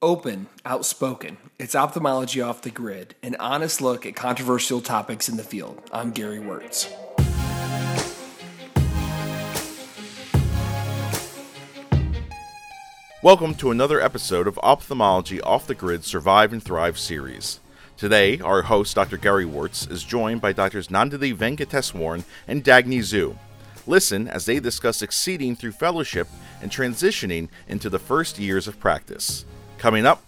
Open, outspoken, it's ophthalmology off the grid, an honest look at controversial topics in the field. I'm Gary Wörtz. Welcome to another episode of Ophthalmology Off the Grid Survive and Thrive series. Today, our host, Dr. Gary Wörtz, is joined by Drs. Nandini Venkateswaran and Dagny Zhu. Listen as they discuss succeeding through fellowship and transitioning into the first years of practice. Coming up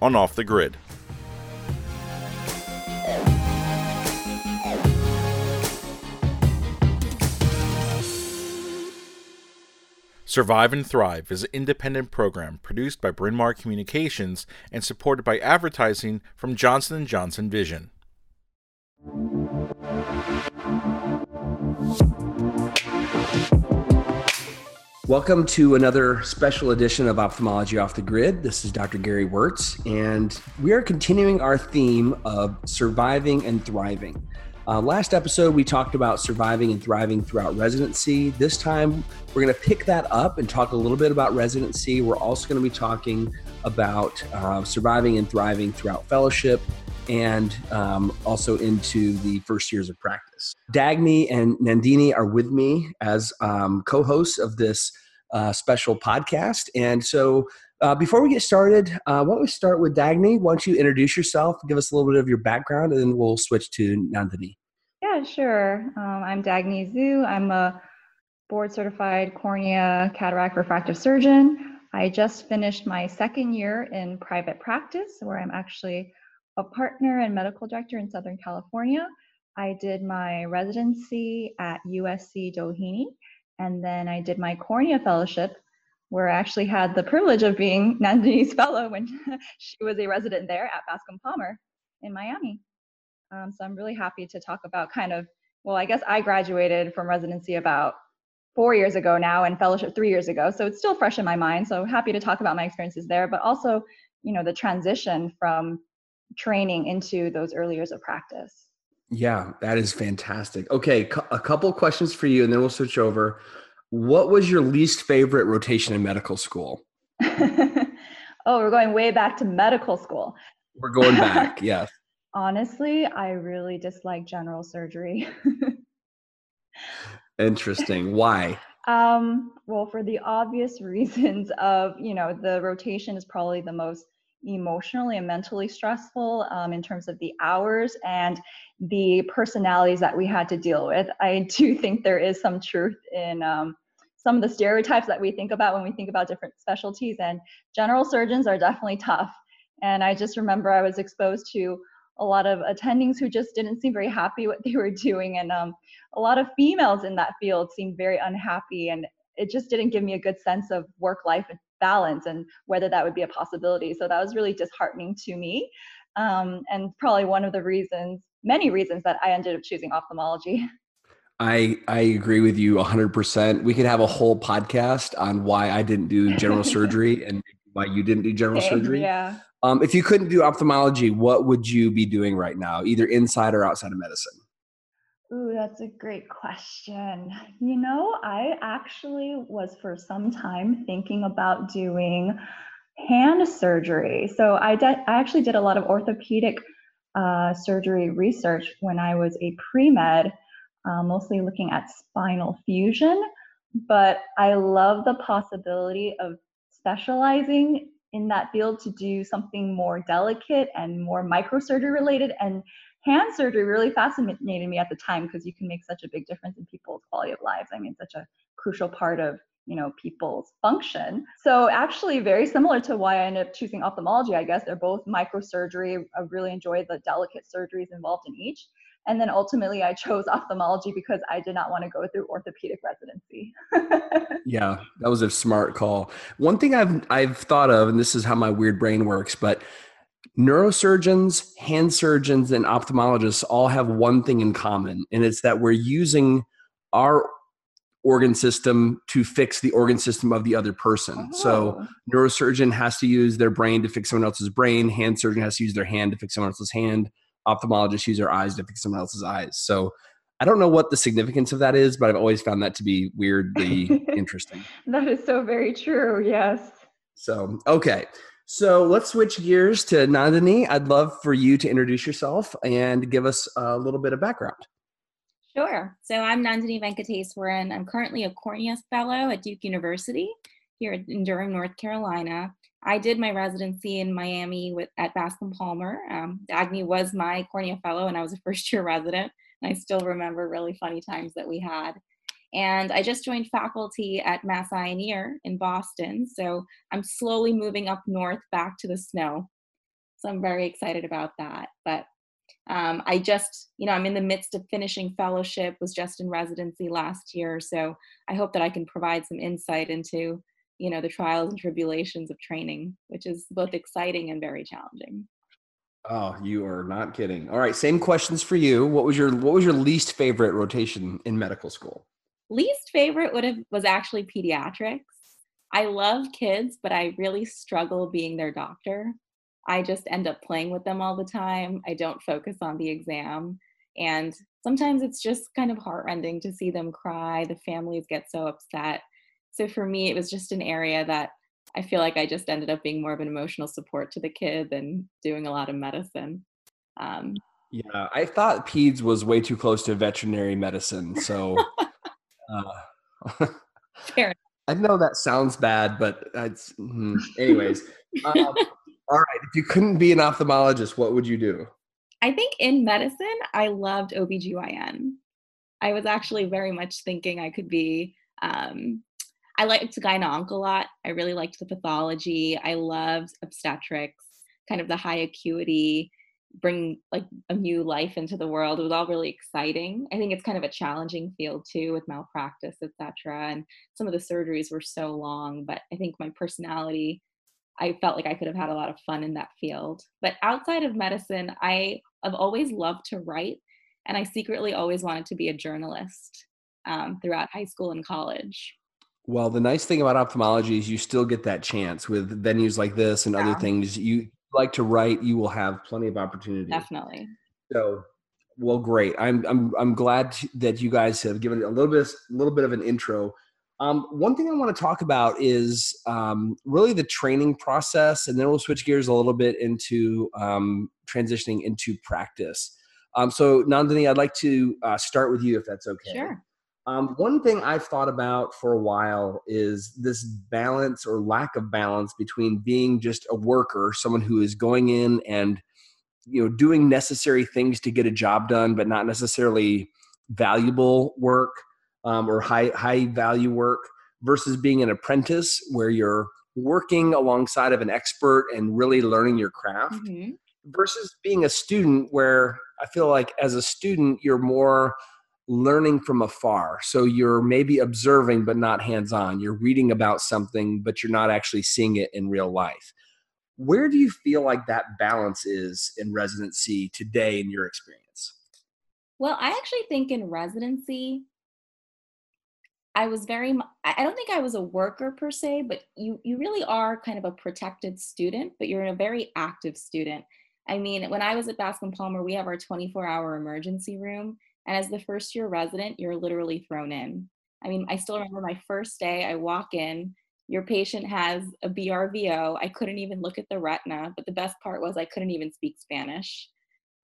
on Off the Grid. Survive and Thrive is an independent program produced by Bryn Mawr Communications and supported by advertising from Johnson & Johnson Vision. Welcome to another special edition of Ophthalmology Off the Grid. This is Dr. Gary Wörtz, and we are continuing our theme of surviving and thriving. Uh, last episode, we talked about surviving and thriving throughout residency. This time, we're going to pick that up and talk a little bit about residency. We're also going to be talking about uh, surviving and thriving throughout fellowship and um, also into the first years of practice. Dagny and Nandini are with me as um, co hosts of this uh, special podcast. And so, uh, before we get started, uh, why don't we start with Dagny? Why don't you introduce yourself, give us a little bit of your background, and then we'll switch to Nandini. Yeah, sure. Um, I'm Dagny Zhu. I'm a board certified cornea cataract refractive surgeon. I just finished my second year in private practice, where I'm actually a partner and medical director in Southern California. I did my residency at USC Doheny, and then I did my cornea fellowship, where I actually had the privilege of being Nandini's fellow when she was a resident there at Bascom Palmer in Miami. Um, so I'm really happy to talk about kind of, well, I guess I graduated from residency about four years ago now and fellowship three years ago. So it's still fresh in my mind. So happy to talk about my experiences there, but also, you know, the transition from training into those early years of practice. Yeah, that is fantastic. Okay, a couple questions for you, and then we'll switch over. What was your least favorite rotation in medical school? oh, we're going way back to medical school. We're going back, yes. Honestly, I really dislike general surgery. Interesting. Why? Um, well, for the obvious reasons of, you know, the rotation is probably the most emotionally and mentally stressful um, in terms of the hours and the personalities that we had to deal with. I do think there is some truth in um, some of the stereotypes that we think about when we think about different specialties, and general surgeons are definitely tough. And I just remember I was exposed to a lot of attendings who just didn't seem very happy what they were doing, and um, a lot of females in that field seemed very unhappy, and it just didn't give me a good sense of work life balance and whether that would be a possibility. So that was really disheartening to me. Um, and probably one of the reasons, many reasons that I ended up choosing ophthalmology. I I agree with you 100%. We could have a whole podcast on why I didn't do general surgery and why you didn't do general Same, surgery. Yeah. Um, if you couldn't do ophthalmology, what would you be doing right now, either inside or outside of medicine? Ooh, that's a great question. You know, I actually was for some time thinking about doing hand surgery. So I did, I actually did a lot of orthopedic uh, surgery research when I was a pre med, uh, mostly looking at spinal fusion. But I love the possibility of specializing in that field to do something more delicate and more microsurgery related and hand surgery really fascinated me at the time because you can make such a big difference in people's quality of lives. I mean, such a crucial part of you know people's function. So actually, very similar to why I ended up choosing ophthalmology. I guess they're both microsurgery. I really enjoy the delicate surgeries involved in each. And then ultimately, I chose ophthalmology because I did not want to go through orthopedic residency. yeah, that was a smart call. One thing I've I've thought of, and this is how my weird brain works, but neurosurgeons, hand surgeons, and ophthalmologists all have one thing in common, and it's that we're using our organ system to fix the organ system of the other person. Oh. So, neurosurgeon has to use their brain to fix someone else's brain, hand surgeon has to use their hand to fix someone else's hand, ophthalmologists use their eyes to fix someone else's eyes. So, I don't know what the significance of that is, but I've always found that to be weirdly interesting. That is so very true. Yes. So, okay. So let's switch gears to Nandini. I'd love for you to introduce yourself and give us a little bit of background. Sure. So I'm Nandini Venkateswaran. I'm currently a Cornea Fellow at Duke University here in Durham, North Carolina. I did my residency in Miami with at Bascom Palmer. Um, Dagny was my Cornea Fellow, and I was a first year resident. And I still remember really funny times that we had. And I just joined faculty at Mass Eye and Ear in Boston. So I'm slowly moving up north back to the snow. So I'm very excited about that. But um, I just, you know, I'm in the midst of finishing fellowship, was just in residency last year. So I hope that I can provide some insight into, you know, the trials and tribulations of training, which is both exciting and very challenging. Oh, you are not kidding. All right, same questions for you. What was your what was your least favorite rotation in medical school? Least favorite would have was actually pediatrics. I love kids, but I really struggle being their doctor. I just end up playing with them all the time. I don't focus on the exam. And sometimes it's just kind of heartrending to see them cry. The families get so upset. So for me, it was just an area that I feel like I just ended up being more of an emotional support to the kid than doing a lot of medicine. Um, yeah, I thought PEDS was way too close to veterinary medicine. So Uh, Fair. I know that sounds bad, but it's mm, anyways. um, all right, if you couldn't be an ophthalmologist, what would you do? I think in medicine, I loved OBGYN. I was actually very much thinking I could be. Um, I liked gyne-onc a lot. I really liked the pathology. I loved obstetrics, kind of the high acuity bring like a new life into the world. It was all really exciting. I think it's kind of a challenging field too with malpractice, etc. And some of the surgeries were so long, but I think my personality, I felt like I could have had a lot of fun in that field. But outside of medicine, I have always loved to write, and I secretly always wanted to be a journalist um, throughout high school and college. Well, the nice thing about ophthalmology is you still get that chance with venues like this and yeah. other things. You like to write, you will have plenty of opportunity. Definitely. So, well, great. I'm I'm I'm glad that you guys have given a little bit a little bit of an intro. Um, one thing I want to talk about is um, really the training process, and then we'll switch gears a little bit into um, transitioning into practice. Um, so, Nandini, I'd like to uh, start with you, if that's okay. Sure. Um, one thing I've thought about for a while is this balance or lack of balance between being just a worker, someone who is going in and you know doing necessary things to get a job done, but not necessarily valuable work um, or high high value work, versus being an apprentice where you're working alongside of an expert and really learning your craft. Mm-hmm. Versus being a student where I feel like as a student you're more learning from afar. So you're maybe observing, but not hands on. You're reading about something, but you're not actually seeing it in real life. Where do you feel like that balance is in residency today in your experience? Well, I actually think in residency, I was very, I don't think I was a worker per se, but you, you really are kind of a protected student, but you're a very active student. I mean, when I was at Bascom Palmer, we have our 24 hour emergency room and as the first year resident, you're literally thrown in. I mean, I still remember my first day, I walk in, your patient has a BRVO. I couldn't even look at the retina, but the best part was I couldn't even speak Spanish.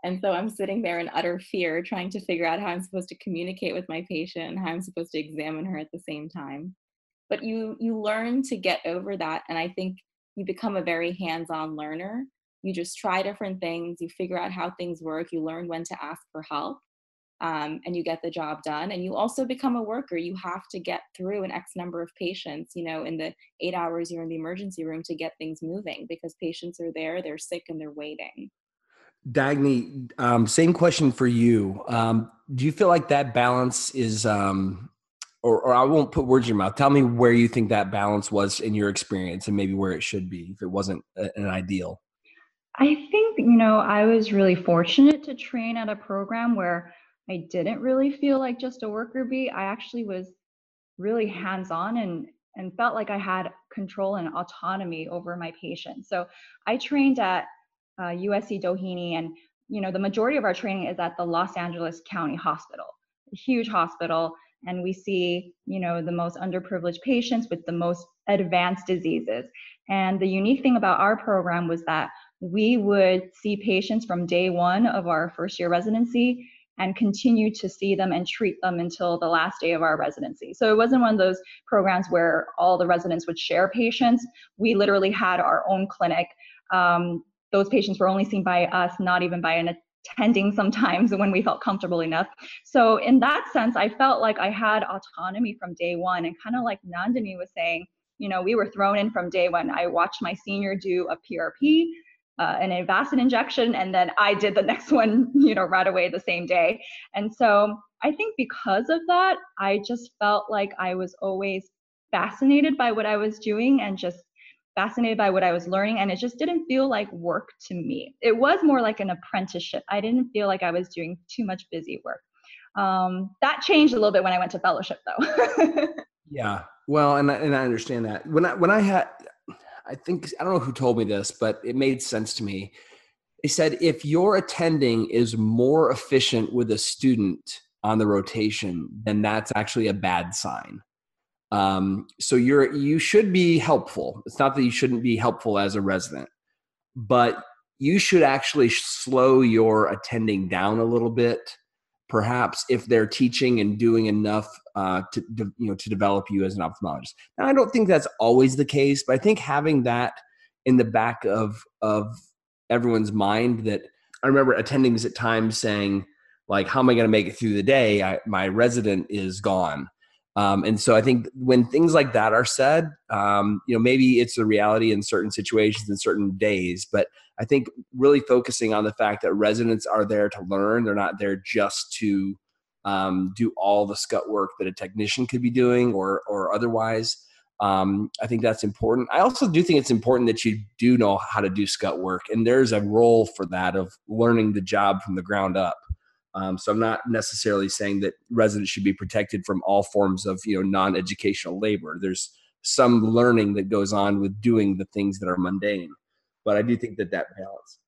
And so I'm sitting there in utter fear, trying to figure out how I'm supposed to communicate with my patient and how I'm supposed to examine her at the same time. But you you learn to get over that, and I think you become a very hands-on learner. You just try different things, you figure out how things work, you learn when to ask for help, um, and you get the job done and you also become a worker. You have to get through an x number of patients you know in the eight hours you're in the emergency room to get things moving because patients are there they're sick and they're waiting. Dagny um, same question for you. Um, do you feel like that balance is um, or, or i won't put words in your mouth. Tell me where you think that balance was in your experience and maybe where it should be if it wasn't an ideal. I think, you know, I was really fortunate to train at a program where I didn't really feel like just a worker bee. I actually was really hands on and and felt like I had control and autonomy over my patients. So I trained at uh, USC Doheny, and you know the majority of our training is at the Los Angeles County Hospital, a huge hospital, and we see you know the most underprivileged patients with the most advanced diseases. And the unique thing about our program was that we would see patients from day one of our first year residency and continue to see them and treat them until the last day of our residency. So it wasn't one of those programs where all the residents would share patients. We literally had our own clinic. Um, those patients were only seen by us, not even by an attending sometimes when we felt comfortable enough. So in that sense, I felt like I had autonomy from day one and kind of like Nandini was saying, you know, we were thrown in from day one. I watched my senior do a PRP, uh, an Avastin injection, and then I did the next one, you know, right away the same day. And so I think because of that, I just felt like I was always fascinated by what I was doing and just fascinated by what I was learning. And it just didn't feel like work to me. It was more like an apprenticeship. I didn't feel like I was doing too much busy work. Um, that changed a little bit when I went to fellowship, though. yeah, well, and I, and I understand that when I when I had, I think I don't know who told me this, but it made sense to me. They said if your attending is more efficient with a student on the rotation, then that's actually a bad sign. Um, so you're you should be helpful. It's not that you shouldn't be helpful as a resident, but you should actually slow your attending down a little bit perhaps if they're teaching and doing enough uh, to, to, you know to develop you as an ophthalmologist. Now, I don't think that's always the case, but I think having that in the back of of everyone's mind that I remember attendings at times saying like, "How am I going to make it through the day? I, my resident is gone." Um, and so I think when things like that are said, um, you know, maybe it's a reality in certain situations and certain days, but I think really focusing on the fact that residents are there to learn, they're not there just to um, do all the scut work that a technician could be doing or or otherwise. Um, I think that's important. I also do think it's important that you do know how to do scut work, and there's a role for that of learning the job from the ground up. Um, so I'm not necessarily saying that residents should be protected from all forms of you know non-educational labor. There's some learning that goes on with doing the things that are mundane, but I do think that that balance.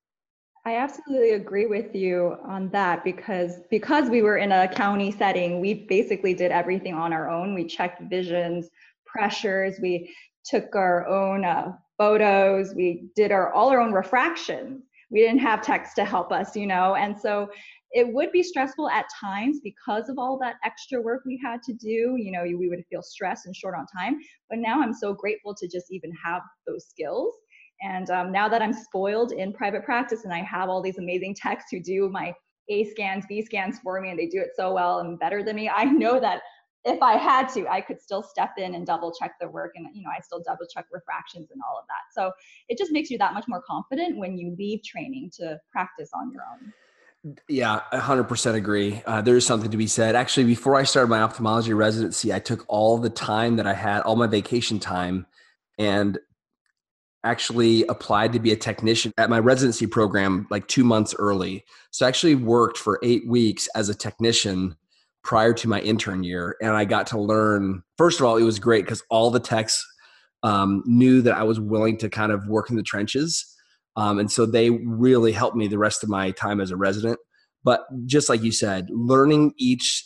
I absolutely agree with you on that because because we were in a county setting, we basically did everything on our own. We checked visions, pressures, we took our own uh, photos, we did our all our own refractions. We didn't have techs to help us, you know, and so it would be stressful at times because of all that extra work we had to do. You know, we would feel stressed and short on time. But now I'm so grateful to just even have those skills. And um, now that I'm spoiled in private practice and I have all these amazing techs who do my A scans, B scans for me, and they do it so well and better than me, I know that if I had to, I could still step in and double check the work. And, you know, I still double check refractions and all of that. So it just makes you that much more confident when you leave training to practice on your own. Yeah, 100% agree. Uh, there's something to be said. Actually, before I started my ophthalmology residency, I took all the time that I had, all my vacation time, and actually applied to be a technician at my residency program like two months early. So I actually worked for eight weeks as a technician prior to my intern year. And I got to learn, first of all, it was great because all the techs um, knew that I was willing to kind of work in the trenches um, and so they really helped me the rest of my time as a resident. But just like you said, learning each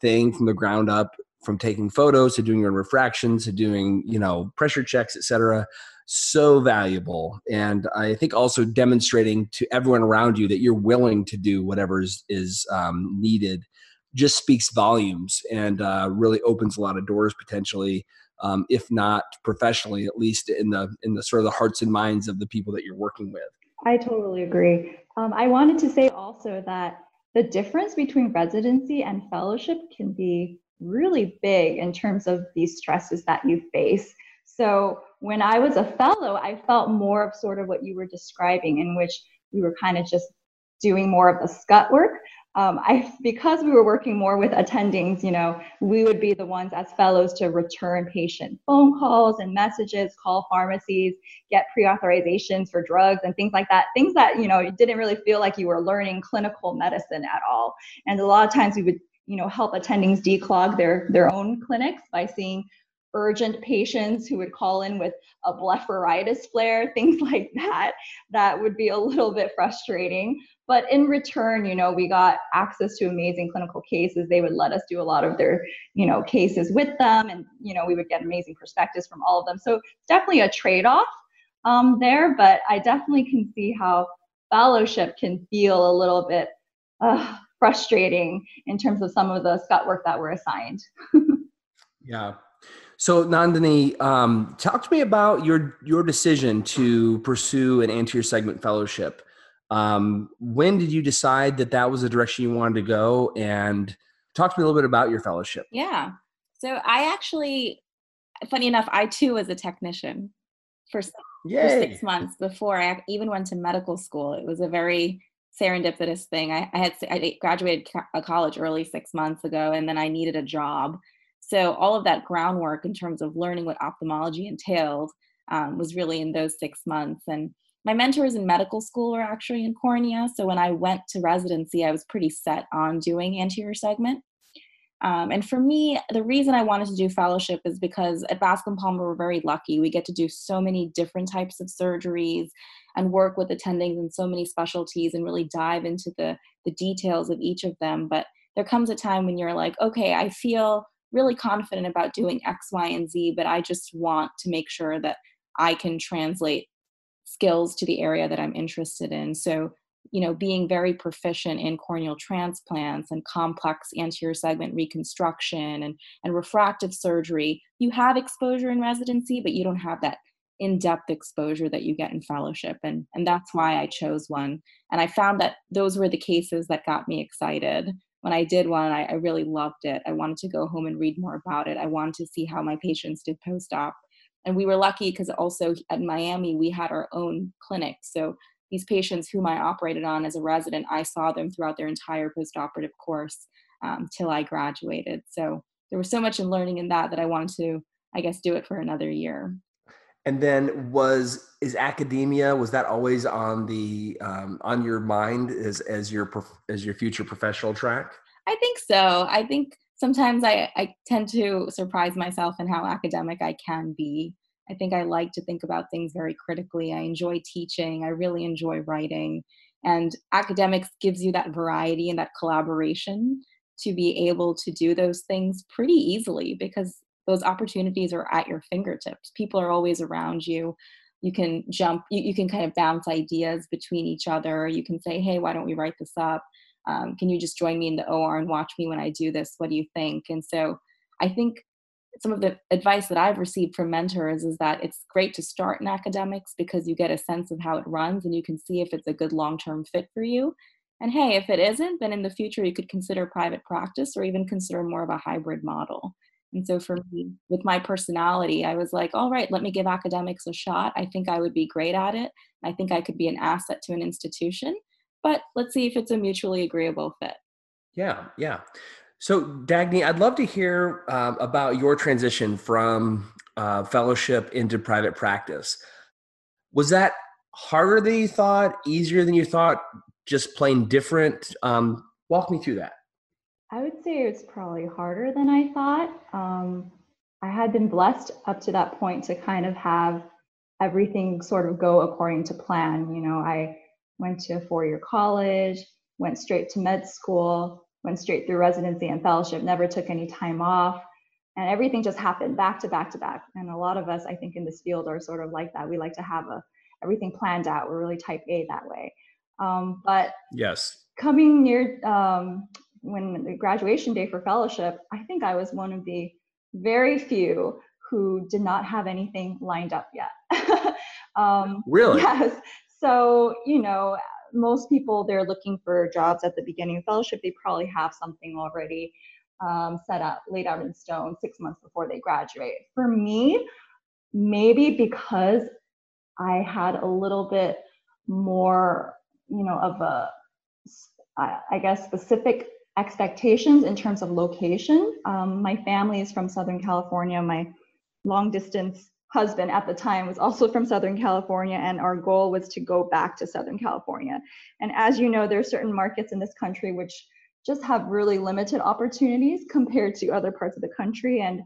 thing from the ground up, from taking photos to doing your refractions to doing, you know, pressure checks, etc., so valuable. And I think also demonstrating to everyone around you that you're willing to do whatever is, is um, needed just speaks volumes and uh, really opens a lot of doors potentially um, if not professionally, at least in the in the sort of the hearts and minds of the people that you're working with. I totally agree. Um, I wanted to say also that the difference between residency and fellowship can be really big in terms of these stresses that you face. So when I was a fellow, I felt more of sort of what you were describing, in which we were kind of just doing more of the scut work um, I because we were working more with attendings, you know, we would be the ones as fellows to return patient phone calls and messages, call pharmacies, get pre-authorizations for drugs and things like that. Things that you know you didn't really feel like you were learning clinical medicine at all. And a lot of times we would you know help attendings declog their their own clinics by seeing urgent patients who would call in with a blepharitis flare, things like that. That would be a little bit frustrating. But in return, you know, we got access to amazing clinical cases. They would let us do a lot of their, you know, cases with them. And, you know, we would get amazing perspectives from all of them. So it's definitely a trade off. um, there, but I definitely can see how fellowship can feel a little bit uh, frustrating in terms of some of the scut work that we're assigned. yeah. So Nandini, um, talk to me about your your decision to pursue an anterior segment fellowship. Um, when did you decide that that was the direction you wanted to go? And talk to me a little bit about your fellowship. Yeah. So I actually, funny enough, I too was a technician for, for six months before I even went to medical school. It was a very serendipitous thing. I, I had I graduated a college early six months ago, and then I needed a job. So all of that groundwork in terms of learning what ophthalmology entailed um, was really in those six months. And my mentors in medical school were actually in cornea. So when I went to residency, I was pretty set on doing anterior segment. Um, and for me, the reason I wanted to do fellowship is because at Bascom Palmer, we're very lucky. We get to do so many different types of surgeries and work with attendings in so many specialties and really dive into the, the details of each of them. But there comes a time when you're like, okay, I feel really confident about doing X, Y, and Z, but I just want to make sure that I can translate skills to the area that I'm interested in. So, you know, being very proficient in corneal transplants and complex anterior segment reconstruction and, and refractive surgery, you have exposure in residency, but you don't have that in-depth exposure that you get in fellowship. And and that's why i chose one. And i found that those were the cases that got me excited when i did one I, I really loved it i wanted to go home and read more about it i wanted to see how my patients did post-op and we were lucky because also at Miami we had our own clinic. So these patients whom I operated on as a resident, I saw them throughout their entire postoperative course um, till I graduated. So there was so much in learning in that that I wanted to, I guess, do it for another year. And then was is academia was that always on the um, on your mind as as your as your future professional track? I think so. I think sometimes I, I tend to surprise myself in how academic I can be. I think I like to think about things very critically. I enjoy teaching, I really enjoy writing. And academics gives you that variety and that collaboration to be able to do those things pretty easily because those opportunities are at your fingertips. People are always around you. You can jump, you, you can kind of bounce ideas between each other. You can say, hey, why don't we write this up? um, can you just join me in the OR and watch me when I do this? What do you think? And so I think some of the advice that I've received from mentors is that it's great to start in academics because you get a sense of how it runs and you can see if it's a good long term fit for you. And hey, if it isn't, then in the future you could consider private practice or even consider more of a hybrid model. And so for me, with my personality, I was like, all right, let me give academics a shot. I think I would be great at it. I think I could be an asset to an institution but let's see if it's a mutually agreeable fit. Yeah, yeah. So, Dagny, I'd love to hear um, about your transition from uh, fellowship into private practice. Was that harder than you thought, easier than you thought, just plain different? Um, walk me through that. I would say it's probably harder than I thought. Um, I had been blessed up to that point to kind of have everything sort of go according to plan. You know, I went to a four year college, went straight to med school, went straight through residency and fellowship, never took any time off. And everything just happened back to back to back. And a lot of us, I think, in this field are sort of like that. We like to have a, everything planned out. We're really type A that way. Um, but yes, coming near um, when the graduation day for fellowship, I think I was one of the very few who did not have anything lined up yet. um, really? Yes. So, you know, most people they're looking for jobs at the beginning of fellowship. They probably have something already um, set up, laid out in stone six months before they graduate. For me, maybe because I had a little bit more, you know, of a, I guess, specific expectations in terms of location. Um, my family is from Southern California. My long distance husband at the time was also from Southern California, and our goal was to go back to Southern California. And as you know, there are certain markets in this country which just have really limited opportunities compared to other parts of the country, and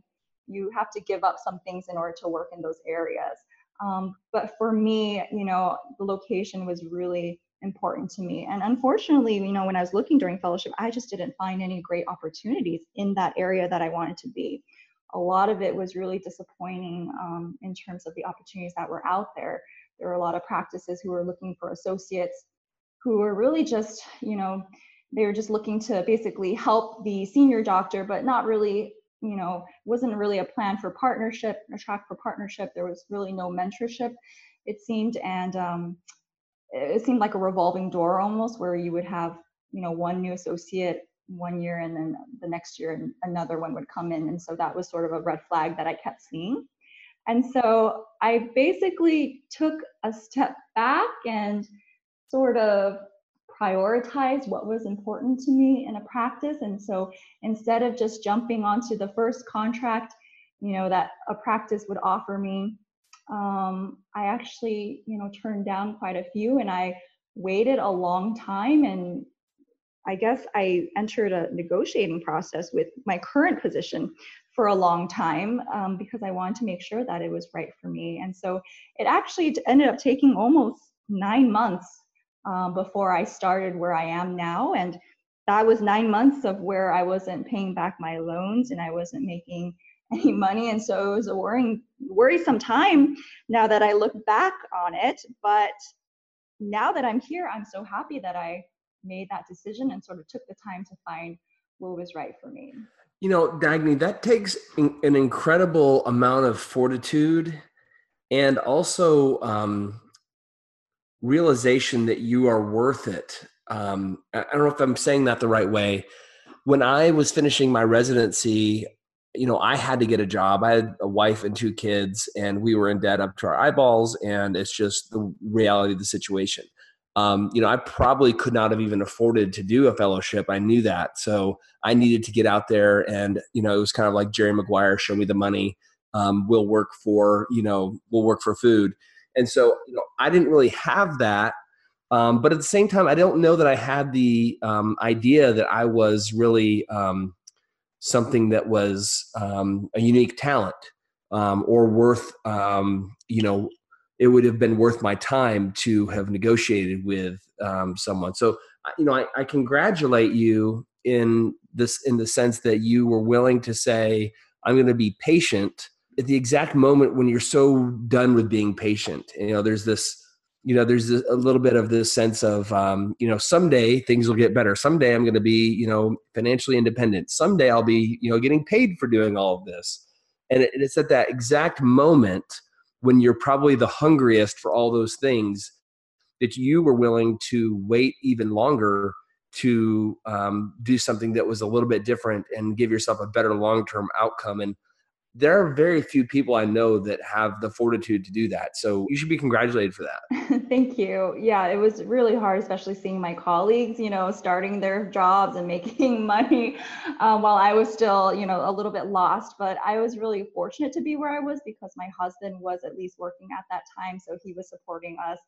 you have to give up some things in order to work in those areas. Um, but for me, you know, the location was really important to me. And unfortunately, you know, when I was looking during fellowship, I just didn't find any great opportunities in that area that I wanted to be a lot of it was really disappointing um, in terms of the opportunities that were out there. there were a lot of practices who were looking for associates who were really just, you know, they were just looking to basically help the senior doctor, but not really, you know, wasn't really a plan for partnership, a track for partnership. There was really no mentorship, it seemed. And um, it seemed like a revolving door almost where you would have, you know, one new associate one year and then the next year another one would come in. And so that was sort of a red flag that I kept seeing. And so I basically took a step back and sort of prioritize what was important to me in a practice. And so instead of just jumping onto the first contract, you know, that a practice would offer me, um, I actually, you know, turned down quite a few and I waited a long time and I guess I entered a negotiating process with my current position for a long time um, because I wanted to make sure that it was right for me. And so it actually ended up taking almost nine months um, before I started where I am now. And that was nine months of where I wasn't paying back my loans and I wasn't making any money. And so it was a worrying, worrisome time now that I look back on it. But now that I'm here, I'm so happy that I made that decision and sort of took the time to find what was right for me. You know, Dagny, that takes an incredible amount of fortitude and also um, realization that you are worth it. Um, I don't know if I'm saying that the right way. When I was finishing my residency, you know, I had to get a job. I had a wife and two kids, and we were in debt up to our eyeballs, and it's just the reality of the situation. Um, you know, I probably could not have even afforded to do a fellowship. I knew that. So I needed to get out there and, you know, it was kind of like Jerry Maguire, show me the money. Um, we'll work for, you know, we'll work for food. And so, you know, I didn't really have that. Um, but at the same time, I don't know that I had the um, idea that I was really um, something that was um, a unique talent um, or worth, um, you know, it would have been worth my time to have negotiated with um, someone. So, you know, I, I, congratulate you in this in the sense that you were willing to say, "I'm going to be patient." At the exact moment when you're so done with being patient, you know, there's this, you know, there's a little bit of this sense of, um, you know, someday things will get better. Someday I'm going to be, you know, financially independent. Someday I'll be, you know, getting paid for doing all of this. And it's at that exact moment when you're probably the hungriest for all those things that you were willing to wait even longer to um, do something that was a little bit different and give yourself a better long-term outcome and there are very few people I know that have the fortitude to do that. So you should be congratulated for that. Thank you. Yeah, it was really hard, especially seeing my colleagues, you know, starting their jobs and making money um, while I was still, you know, a little bit lost. But I was really fortunate to be where I was because my husband was at least working at that time. So he was supporting us.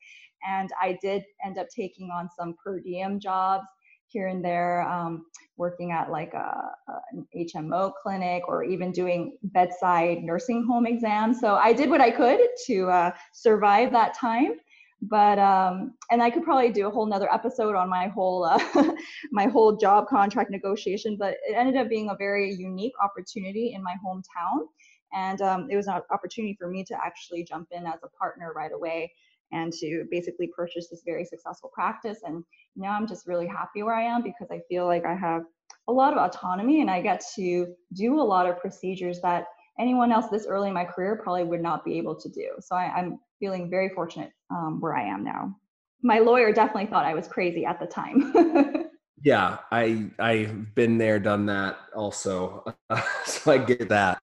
And I did end up taking on some per diem jobs here and there, um, working at like a, an HMO clinic or even doing bedside nursing home exams. So I did what I could to uh, survive that time. But um, and I could probably do a whole nother episode on my whole uh, my whole job contract negotiation. But it ended up being a very unique opportunity in my hometown, and um, it was an opportunity for me to actually jump in as a partner right away and to basically purchase this very successful practice. And now I'm just really happy where I am because I feel like I have a lot of autonomy and I get to do a lot of procedures that anyone else this early in my career probably would not be able to do. So I, am feeling very fortunate um, where I am now. My lawyer definitely thought I was crazy at the time. yeah, I I've been there, done that also, so I get that.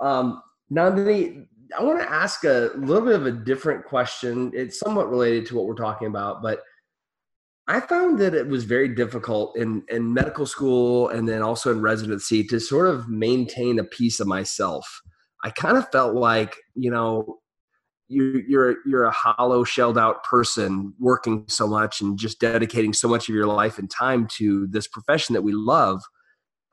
Um, Nandini, I want to ask a little bit of a different question. It's somewhat related to what we're talking about, but I found that it was very difficult in, in medical school and then also in residency to sort of maintain a piece of myself. I kind of felt like, you know, you, you're you're a hollow, shelled out person working so much and just dedicating so much of your life and time to this profession that we love.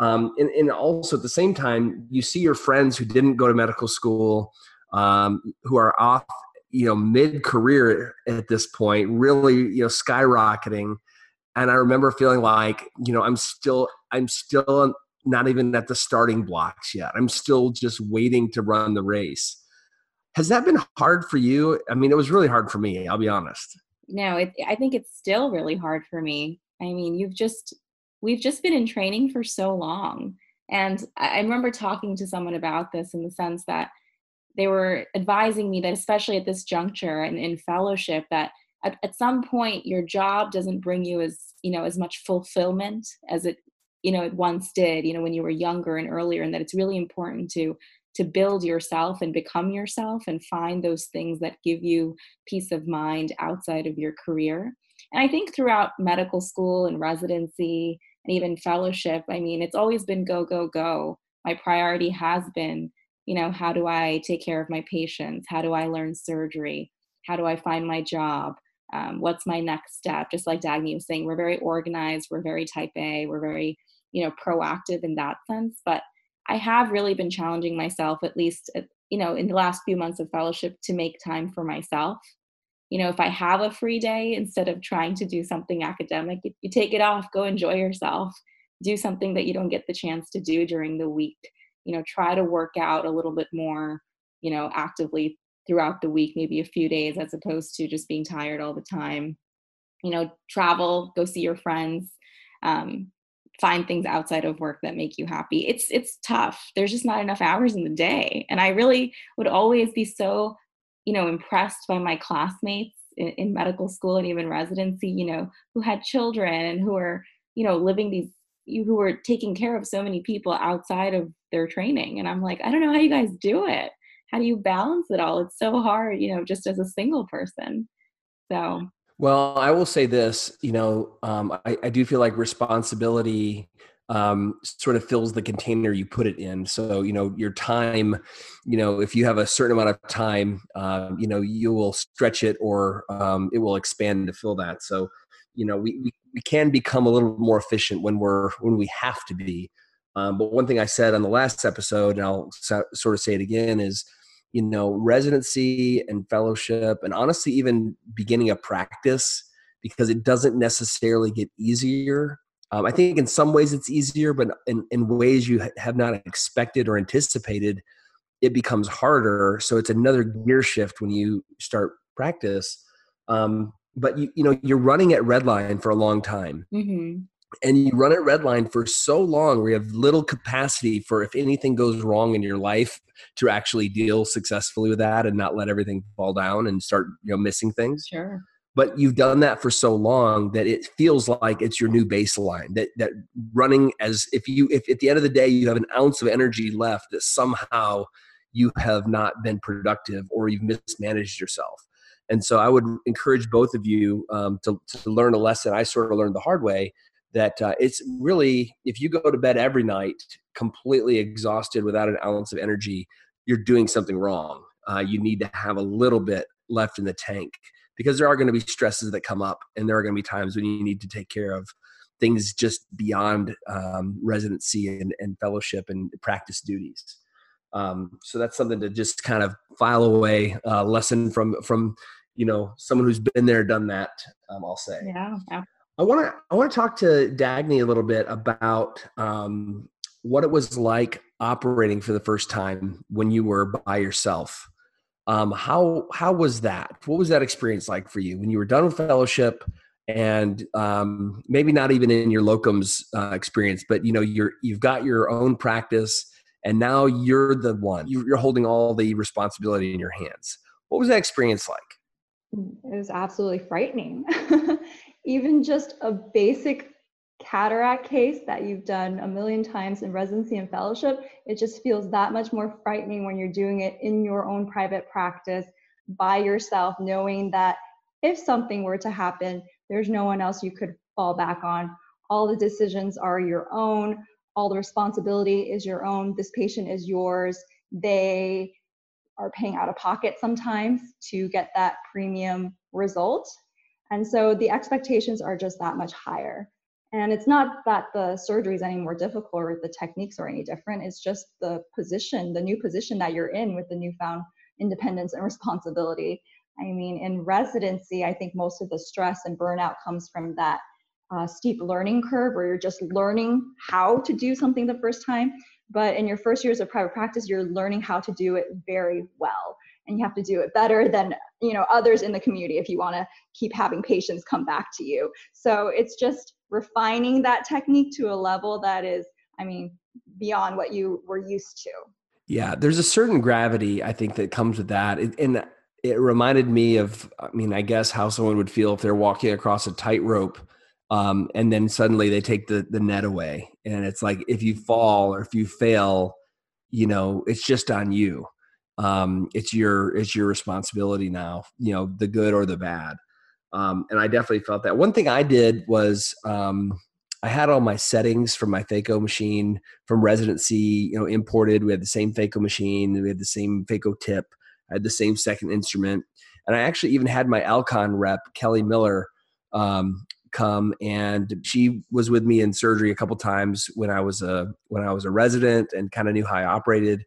Um, and, and also at the same time, you see your friends who didn't go to medical school, um, who are off, you know, mid career at this point, really, you know, skyrocketing. And I remember feeling like, you know, I'm still, I'm still not even at the starting blocks yet. I'm still just waiting to run the race. has that been hard for you? I mean, it was really hard for me. I'll be honest. No, it, I think it's still really hard for me. I mean, you've just we've just been in training for so long, and I, I remember talking to someone about this in the sense that they were advising me that especially at this juncture and in fellowship that at, at some point your job doesn't bring you as you know as much fulfillment as it you know it once did you know when you were younger and earlier and that it's really important to to build yourself and become yourself and find those things that give you peace of mind outside of your career. And i think throughout medical school and residency and even fellowship i mean it's always been go go go. My priority has been you know how do i take care of my patients? How do i learn surgery? How do i find my job? Um, what's my next step? Just like dagny was saying we're very organized we're very type a we're very you know proactive in that sense but i have really been challenging myself at least you know in the last few months of fellowship to make time for myself. You know if i have a free day instead of trying to do something academic you, you take it off go enjoy yourself do something that you don't get the chance to do during the week you know try to work out a little bit more you know actively throughout the week maybe a few days as opposed to just being tired all the time. You know travel go see your friends um, find things outside of work that make you happy. It's it's tough. There's just not enough hours in the day. And i really would always be so you know impressed by my classmates in, in medical school and even residency you know who had children and who are you know living these who are taking care of so many people outside of their training and i'm like i don't know how you guys do it how do you balance it all it's so hard you know just as a single person so well, I will say this, you know, um, I, I, do feel like responsibility um, sort of fills the container you put it in. So, you know, your time, you know, if you have a certain amount of time, uh, you know, you will stretch it or um, it will expand to fill that. So, you know, we, we, we can become a little more efficient when we're, when we have to be. Um, but one thing I said on the last episode, and I'll so, sort of say it again, is you know residency and fellowship and honestly even beginning a practice because it doesn't necessarily get easier. Um, i think in some ways it's easier but in, in ways you have not expected or anticipated it becomes harder. So it's another gear shift when you start practice. Um, but you, you know you're running at redline for a long time. Mm-hmm. And you run at redline for so long where you have little capacity for if anything goes wrong in your life to actually deal successfully with that and not let everything fall down and start you know missing things. Sure. But you've done that for so long that it feels like it's your new baseline that that running as if you if at the end of the day you have an ounce of energy left that somehow you have not been productive or you've mismanaged yourself and so i would encourage both of you um, to, to learn a lesson. I sort of learned the hard way that uh, it's really if you go to bed every night completely exhausted without an ounce of energy you're doing something wrong. Uh, you need to have a little bit left in the tank because there are going to be stresses that come up and there are going to be times when you need to take care of things just beyond um, residency and, and, fellowship and practice duties. Um, so that's something to just kind of file away a uh, lesson from from you know someone who's been there done that um, i'll say yeah I want to I want to talk to Dagny a little bit about um, what it was like operating for the first time when you were by yourself. Um, how how was that? What was that experience like for you when you were done with fellowship and um, maybe not even in your locums uh, experience, but you know you're you've got your own practice and now you're the one you're holding all the responsibility in your hands. What was that experience like? It was absolutely frightening. even just a basic cataract case that you've done a million times in residency and fellowship, it just feels that much more frightening when you're doing it in your own private practice by yourself, knowing that if something were to happen, there's no one else you could fall back on. All the decisions are your own, all the responsibility is your own. This patient is yours. They are paying out of pocket sometimes to get that premium result. And so the expectations are just that much higher. And it's not that the surgery is any more difficult or the techniques are any different. It's just the position, the new position that you're in with the newfound independence and responsibility. I mean, in residency, I think most of the stress and burnout comes from that uh, steep learning curve where you're just learning how to do something the first time. But in your first years of private practice, you're learning how to do it very well. and you have to do it better than you know others in the community if you want to keep having patients come back to you. So it's just refining that technique to a level that is i mean beyond what you were used to. Yeah there's a certain gravity i think that comes with that. And it reminded me of i mean i guess how someone would feel if they're walking across a tightrope um, and then suddenly they take the the net away. And it's like if you fall or if you fail you know it's just on you. Um, it's your it's your responsibility now you know the good or the bad. Um, and i definitely felt that. One thing i did was um, i had all my settings from my phaco machine from residency you know imported. We had the same phaco machine we had the same phaco tip i had the same second instrument. And i actually even had my alcon rep kelly miller um, come and she was with me in surgery a couple times when I was a when I was a resident and kind of knew how I operated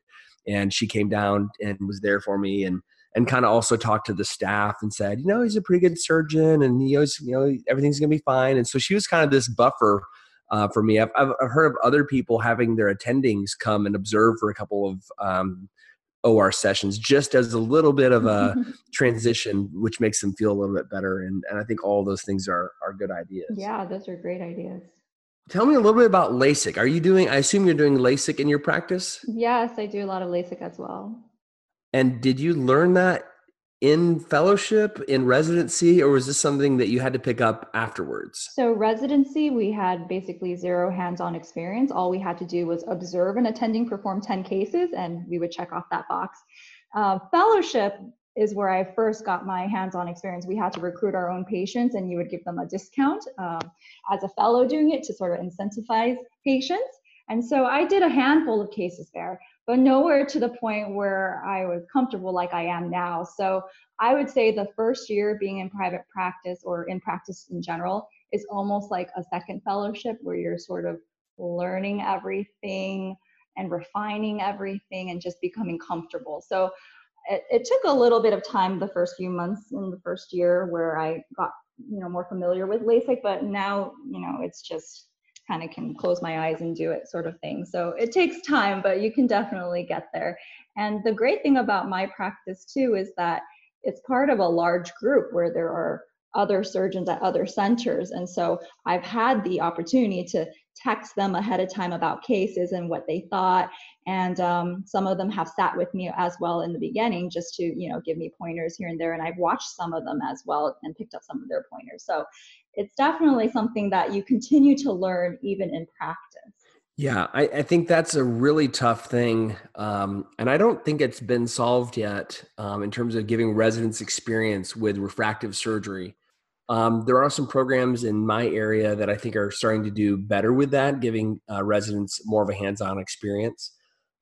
and she came down and was there for me and and kind of also talked to the staff and said you know he's a pretty good surgeon and he always you know everything's gonna be fine. And so she was kind of this buffer uh, for me. I've, I've heard of other people having their attendings come and observe for a couple of um, OR sessions just as a little bit of a transition, which makes them feel a little bit better. And, and I think all those things are, are good ideas. Yeah, those are great ideas. Tell me a little bit about LASIK. Are you doing, I assume you're doing LASIK in your practice? Yes, I do a lot of LASIK as well. And did you learn that in fellowship, in residency, or was this something that you had to pick up afterwards? So, residency, we had basically zero hands on experience. All we had to do was observe an attending perform 10 cases, and we would check off that box. Uh, fellowship is where I first got my hands on experience. We had to recruit our own patients, and you would give them a discount um, as a fellow doing it to sort of incentivize patients. And so I did a handful of cases there but nowhere to the point where I was comfortable like I am now. So I would say the first year being in private practice or in practice in general is almost like a second fellowship where you're sort of learning everything and refining everything and just becoming comfortable. So it, it took a little bit of time the first few months in the first year where I got you know more familiar with LASIK, but now you know it's just kind of can close my eyes and do it sort of thing. So it takes time, but you can definitely get there. And the great thing about my practice too is that it's part of a large group where there are other surgeons at other centers. And so I've had the opportunity to text them ahead of time about cases and what they thought. And um, some of them have sat with me as well in the beginning just to, you know, give me pointers here and there. And I've watched some of them as well and picked up some of their pointers. So it's definitely something that you continue to learn even in practice. Yeah, I, I think that's a really tough thing. Um, and I don't think it's been solved yet um, in terms of giving residents experience with refractive surgery. Um, there are some programs in my area that I think are starting to do better with that, giving uh, residents more of a hands on experience.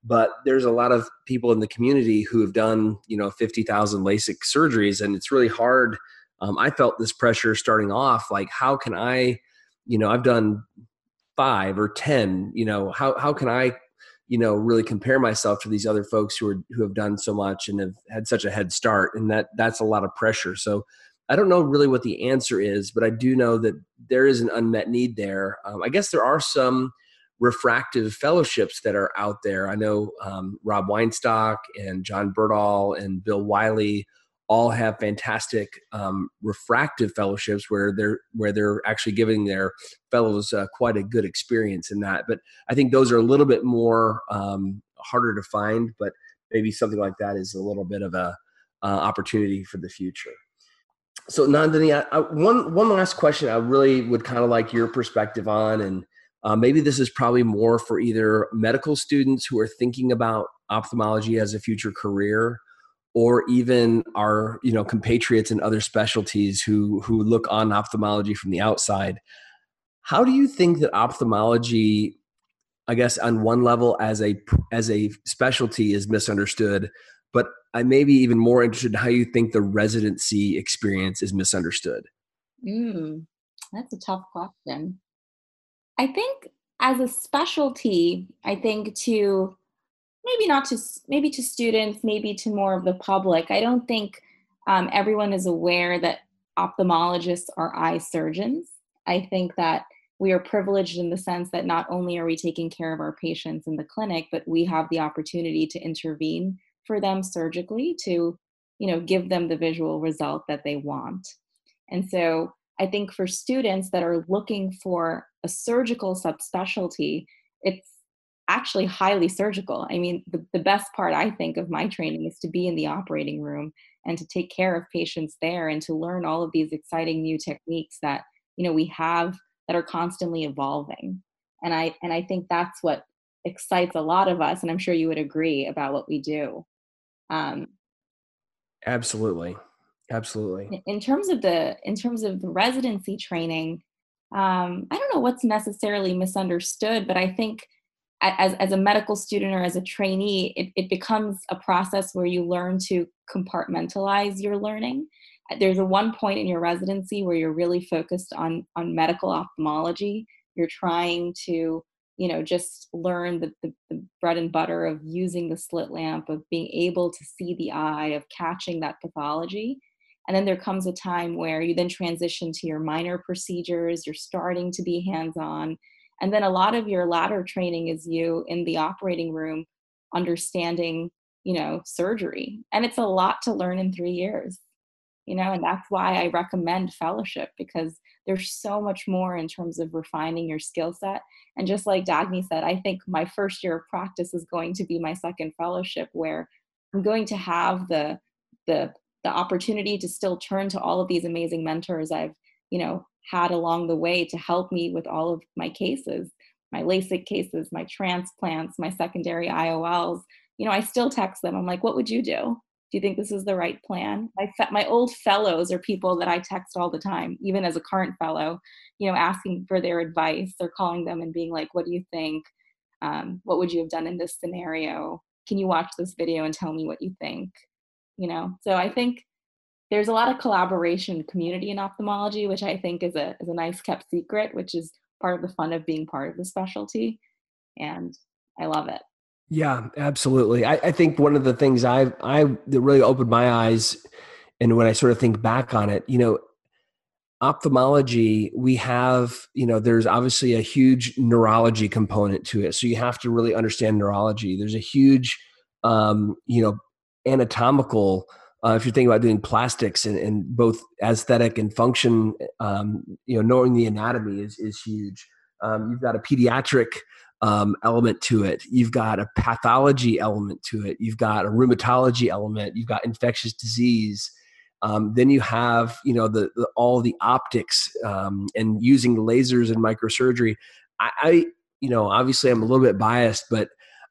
But there's a lot of people in the community who have done, you know, 50,000 LASIK surgeries, and it's really hard um, I felt this pressure starting off. Like, how can I, you know, I've done five or ten. You know, how how can I, you know, really compare myself to these other folks who are who have done so much and have had such a head start, and that that's a lot of pressure. So. I don't know really what the answer is, but I do know that there is an unmet need there. Um, I guess there are some refractive fellowships that are out there. I know um, Rob Weinstock and John Berdahl and Bill Wiley all have fantastic um, refractive fellowships where they're where they're actually giving their fellows uh, quite a good experience in that. But I think those are a little bit more um, harder to find. But maybe something like that is a little bit of a uh, opportunity for the future. So Nandini, I, I, one one last question I really would kind of like your perspective on, and uh, maybe this is probably more for either medical students who are thinking about ophthalmology as a future career or even our you know compatriots in other specialties who who look on ophthalmology from the outside how do you think that ophthalmology i guess on one level as a as a specialty is misunderstood but i may be even more interested in how you think the residency experience is misunderstood? Mm, that's a tough question. I think as a specialty i think to maybe not to maybe to students maybe to more of the public. I don't think um, everyone is aware that ophthalmologists are eye surgeons. I think that we are privileged in the sense that not only are we taking care of our patients in the clinic but we have the opportunity to intervene for them surgically to you know give them the visual result that they want. And so i think for students that are looking for a surgical subspecialty it's actually highly surgical. I mean the, the best part i think of my training is to be in the operating room and to take care of patients there and to learn all of these exciting new techniques that you know we have that are constantly evolving. And i and i think that's what excites a lot of us and i'm sure you would agree about what we do. Um, absolutely. Absolutely. in terms of the in terms of the residency training um, i don't know what's necessarily misunderstood but i think as, as a medical student or as a trainee it, it becomes a process where you learn to compartmentalize your learning. There's a one point in your residency where you're really focused on on medical ophthalmology. You're trying to you know just learn the, the, the, bread and butter of using the slit lamp of being able to see the eye of catching that pathology. And then there comes a time where you then transition to your minor procedures. You're starting to be hands on and then a lot of your latter training is you in the operating room understanding you know surgery. And it's a lot to learn in 3 years you know and that's why i recommend fellowship because there's so much more in terms of refining your skill set. And just like dagny said i think my first year of practice is going to be my second fellowship where i'm going to have the the the opportunity to still turn to all of these amazing mentors i've you know had along the way to help me with all of my cases my lasik cases my transplants my secondary iols you know i still text them. I'm like what would you do? Do you think this is the right plan? My, my old fellows are people that i text all the time even as a current fellow you know asking for their advice or calling them and being like what do you think? Um, what would you have done in this scenario? Can you watch this video and tell me what you think? You know? So i think there's a lot of collaboration community in ophthalmology which i think is a, is a nice kept secret which is part of the fun of being part of the specialty and i love it. Yeah, absolutely. I, I think one of the things I I that really opened my eyes, and when I sort of think back on it, you know, ophthalmology we have you know there's obviously a huge neurology component to it. So you have to really understand neurology. There's a huge um, you know anatomical uh, if you're thinking about doing plastics and, and both aesthetic and function um, you know knowing the anatomy is is huge um, you've got a pediatric um, element to it. You've got a pathology element to it. You've got a rheumatology element. You've got infectious disease. Um, then you have you know the, the all the optics um, and using lasers and microsurgery. I, I, you know obviously I'm a little bit biased, but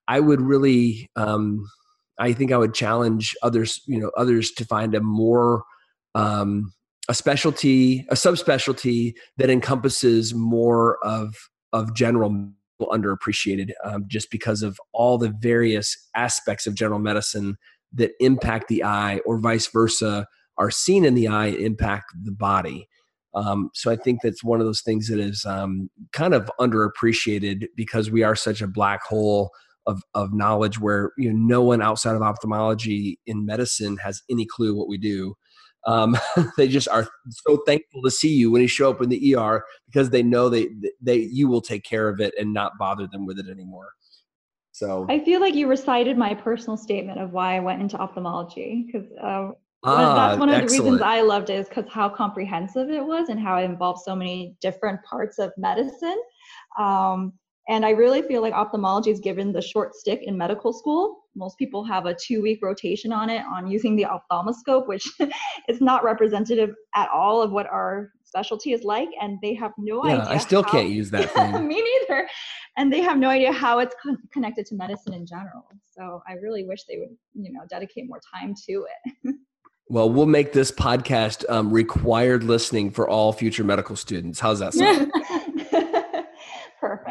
I would really um, I think I would challenge others you know others to find a more um, a specialty a subspecialty that encompasses more of of general underappreciated um, just because of all the various aspects of general medicine that impact the eye or vice versa are seen in the eye impact the body. Um, so i think that's one of those things that is um, kind of underappreciated because we are such a black hole of, of knowledge where you know no one outside of ophthalmology in medicine has any clue what we do um, they just are so thankful to see you when you show up in the ER because they know they they you will take care of it and not bother them with it anymore. So I feel like you recited my personal statement of why I went into ophthalmology because uh, ah, that's one of excellent. the reasons I loved it is because how comprehensive it was and how it involved so many different parts of medicine. Um, and I really feel like ophthalmology is given the short stick in medical school. Most people have a two week rotation on it on using the ophthalmoscope, which is not representative at all of what our specialty is like. And they have no yeah, idea. I still how, can't use that thing. me neither. And they have no idea how it's con- connected to medicine in general. So I really wish they would, you know, dedicate more time to it. Well, we'll make this podcast um, required listening for all future medical students. How's that sound?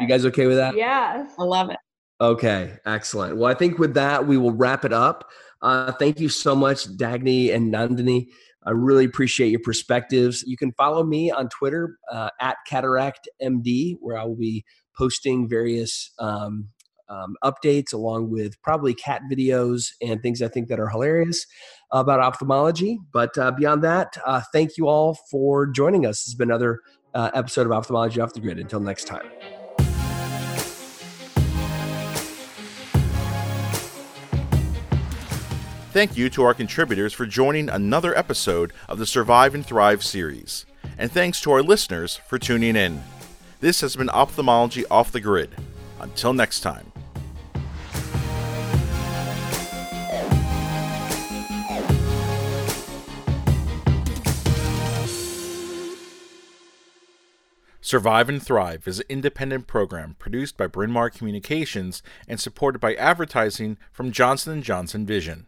Perfect. You guys okay with that? Yes. I love it. Okay, excellent. Well, I think with that, we will wrap it up. Uh, thank you so much, Dagny and Nandini. I really appreciate your perspectives. You can follow me on Twitter uh, at CataractMD, where I will be posting various um, um, updates along with probably cat videos and things I think that are hilarious about ophthalmology. But uh, beyond that, uh, thank you all for joining us. This has been another uh, episode of Ophthalmology Off the Grid. Until next time. Thank you to our contributors for joining another episode of the Survive and Thrive series. And thanks to our listeners for tuning in. This has been Ophthalmology Off the Grid. Until next time. Survive and Thrive is an independent program produced by Bryn Mawr Communications and supported by advertising from Johnson & Johnson Vision.